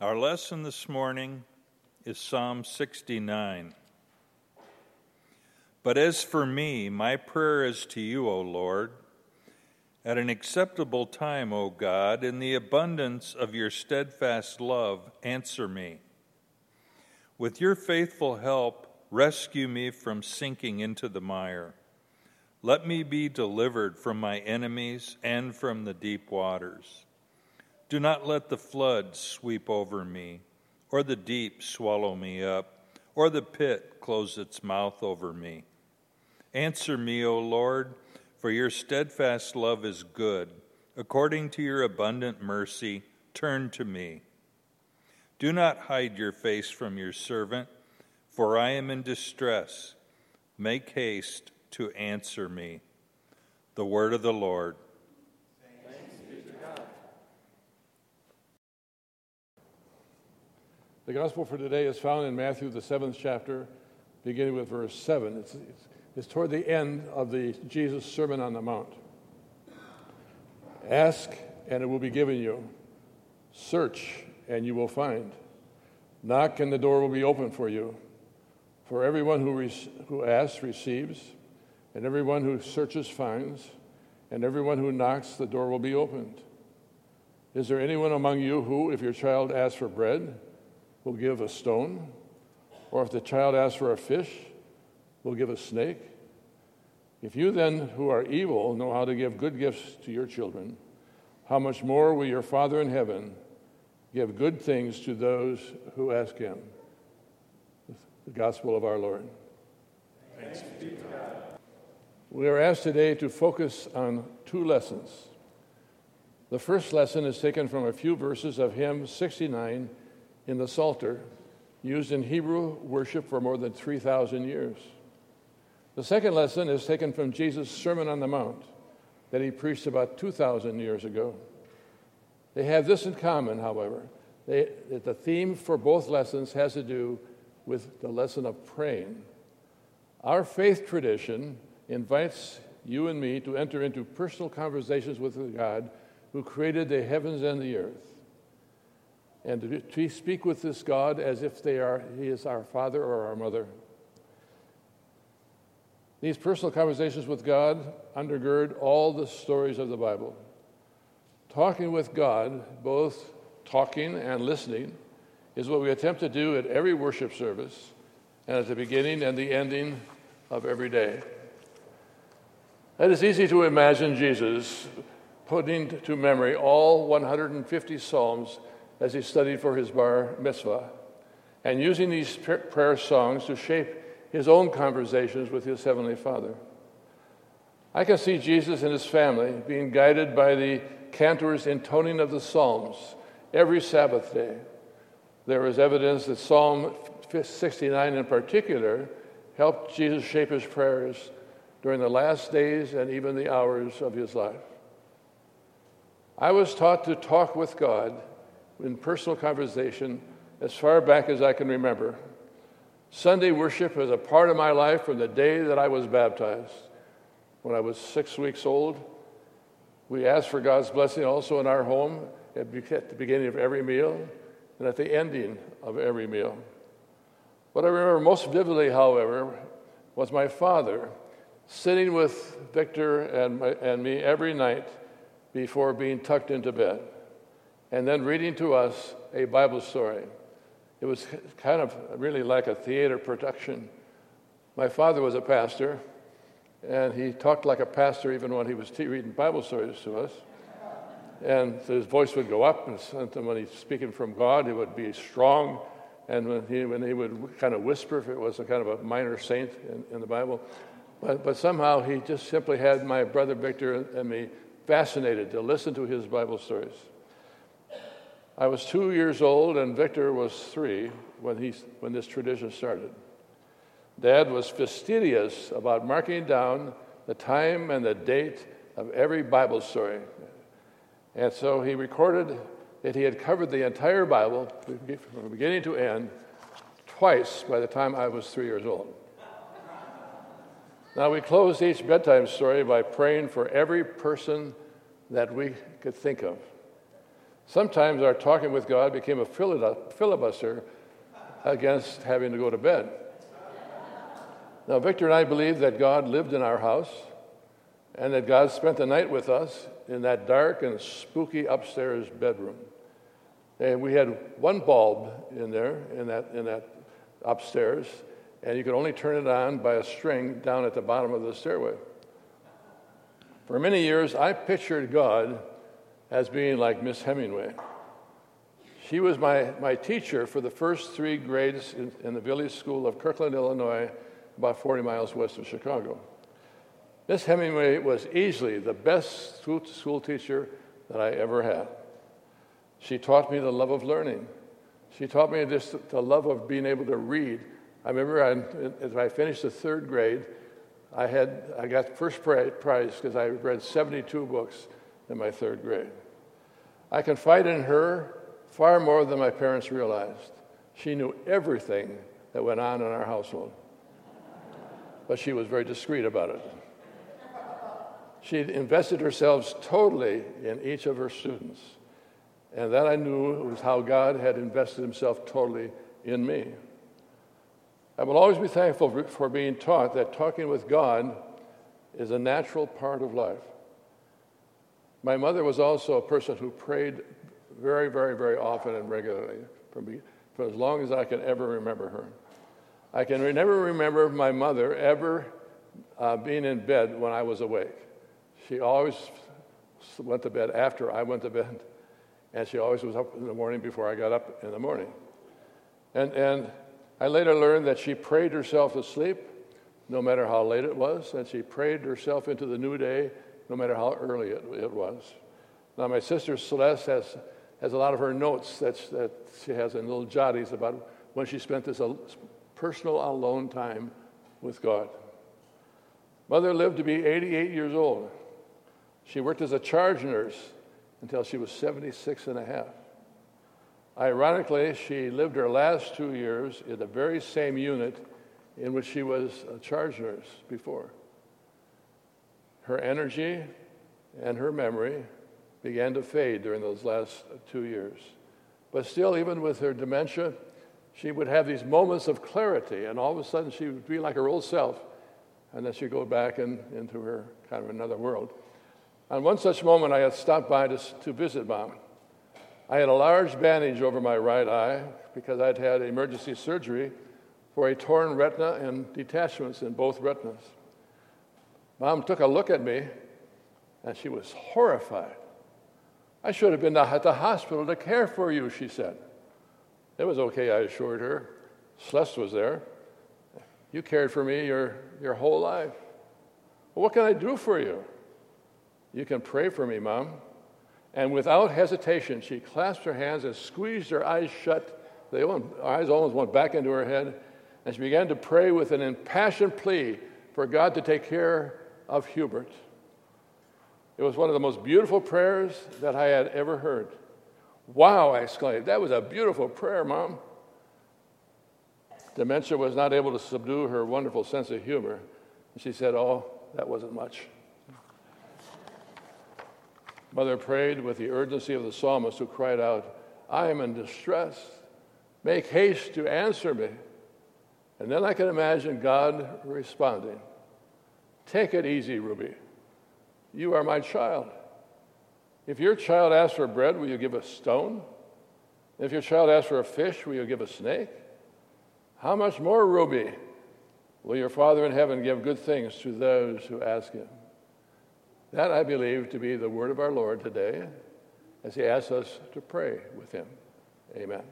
Our lesson this morning is Psalm 69. But as for me, my prayer is to you, O Lord. At an acceptable time, O God, in the abundance of your steadfast love, answer me. With your faithful help, rescue me from sinking into the mire. Let me be delivered from my enemies and from the deep waters. Do not let the flood sweep over me, or the deep swallow me up, or the pit close its mouth over me. Answer me, O Lord, for your steadfast love is good. According to your abundant mercy, turn to me. Do not hide your face from your servant, for I am in distress. Make haste to answer me. The word of the Lord. The gospel for today is found in Matthew, the seventh chapter, beginning with verse 7. It's, it's, it's toward the end of the Jesus Sermon on the Mount. Ask, and it will be given you. Search, and you will find. Knock, and the door will be open for you. For everyone who, re- who asks receives, and everyone who searches finds, and everyone who knocks, the door will be opened. Is there anyone among you who, if your child asks for bread, will give a stone, or if the child asks for a fish, we'll give a snake. If you then, who are evil, know how to give good gifts to your children, how much more will your Father in heaven give good things to those who ask him? The gospel of our Lord. Thanks be to God. We are asked today to focus on two lessons. The first lesson is taken from a few verses of hymn 69 in the Psalter, used in Hebrew worship for more than 3,000 years. The second lesson is taken from Jesus' Sermon on the Mount that he preached about 2,000 years ago. They have this in common, however, they, that the theme for both lessons has to do with the lesson of praying. Our faith tradition invites you and me to enter into personal conversations with God who created the heavens and the earth and to speak with this God as if they are, He is our Father or our Mother. These personal conversations with God undergird all the stories of the Bible. Talking with God, both talking and listening, is what we attempt to do at every worship service and at the beginning and the ending of every day. It is easy to imagine Jesus putting to memory all 150 Psalms as he studied for his bar mitzvah, and using these prayer songs to shape his own conversations with his heavenly Father. I can see Jesus and his family being guided by the cantor's intoning of the Psalms every Sabbath day. There is evidence that Psalm 69 in particular helped Jesus shape his prayers during the last days and even the hours of his life. I was taught to talk with God in personal conversation as far back as I can remember. Sunday worship was a part of my life from the day that I was baptized. When I was six weeks old, we asked for God's blessing also in our home at the beginning of every meal and at the ending of every meal. What I remember most vividly, however, was my father sitting with Victor and, my, and me every night before being tucked into bed and then reading to us a Bible story. It was kind of really like a theater production. My father was a pastor, and he talked like a pastor even when he was reading Bible stories to us. And his voice would go up, and when he's speaking from God, it would be strong. And when he, when he would kind of whisper, if it was a kind of a minor saint in, in the Bible. But, but somehow he just simply had my brother Victor and me fascinated to listen to his Bible stories. I was two years old and Victor was three when, he, when this tradition started. Dad was fastidious about marking down the time and the date of every Bible story. And so he recorded that he had covered the entire Bible from beginning to end twice by the time I was three years old. Now, we closed each bedtime story by praying for every person that we could think of. Sometimes our talking with God became a filibuster against having to go to bed. Now, Victor and I believe that God lived in our house and that God spent the night with us in that dark and spooky upstairs bedroom. And we had one bulb in there, in that, in that upstairs, and you could only turn it on by a string down at the bottom of the stairway. For many years, I pictured God as being like Miss Hemingway. She was my, my teacher for the first three grades in, in the village school of Kirkland, Illinois, about 40 miles west of Chicago. Miss Hemingway was easily the best school teacher that I ever had. She taught me the love of learning. She taught me just the love of being able to read. I remember I, as I finished the third grade, I had I got first prize because I read 72 books in my third grade. I confided in her far more than my parents realized. She knew everything that went on in our household but she was very discreet about it. She invested herself totally in each of her students. And that I knew was how God had invested himself totally in me. I will always be thankful for being taught that talking with God is a natural part of life. My mother was also a person who prayed very, very, very often and regularly for, me, for as long as I can ever remember her. I can never remember my mother ever uh, being in bed when I was awake. She always went to bed after I went to bed, and she always was up in the morning before I got up in the morning. And, and I later learned that she prayed herself to sleep no matter how late it was, and she prayed herself into the new day no matter how early it, it was. Now, my sister Celeste has, has a lot of her notes that, that she has in little jotties about when she spent this personal alone time with God. Mother lived to be 88 years old. She worked as a charge nurse until she was 76 and a half. Ironically, she lived her last two years in the very same unit in which she was a charge nurse before. Her energy and her memory began to fade during those last two years. But still, even with her dementia, she would have these moments of clarity, and all of a sudden she would be like her old self, and then she'd go back in, into her kind of another world. On one such moment, I had stopped by to, to visit mom. I had a large bandage over my right eye because I'd had emergency surgery for a torn retina and detachments in both retinas. Mom took a look at me, and she was horrified. I should have been at the hospital to care for you, she said. It was okay, I assured her. Celeste was there. You cared for me your, your whole life. Well, what can I do for you? You can pray for me, Mom. And without hesitation, she clasped her hands and squeezed her eyes shut. The eyes almost went back into her head. And she began to pray with an impassioned plea for God to take care of Hubert. It was one of the most beautiful prayers that I had ever heard. Wow, I exclaimed. That was a beautiful prayer, Mom. Dementia was not able to subdue her wonderful sense of humor. She said, Oh, that wasn't much. Mother prayed with the urgency of the psalmist who cried out, I am in distress. Make haste to answer me. And then I can imagine God responding Take it easy, Ruby. You are my child. If your child asks for bread, will you give a stone? If your child asks for a fish, will you give a snake? How much more, Ruby, will your Father in heaven give good things to those who ask him? That I believe to be the word of our Lord today as he asks us to pray with him. Amen.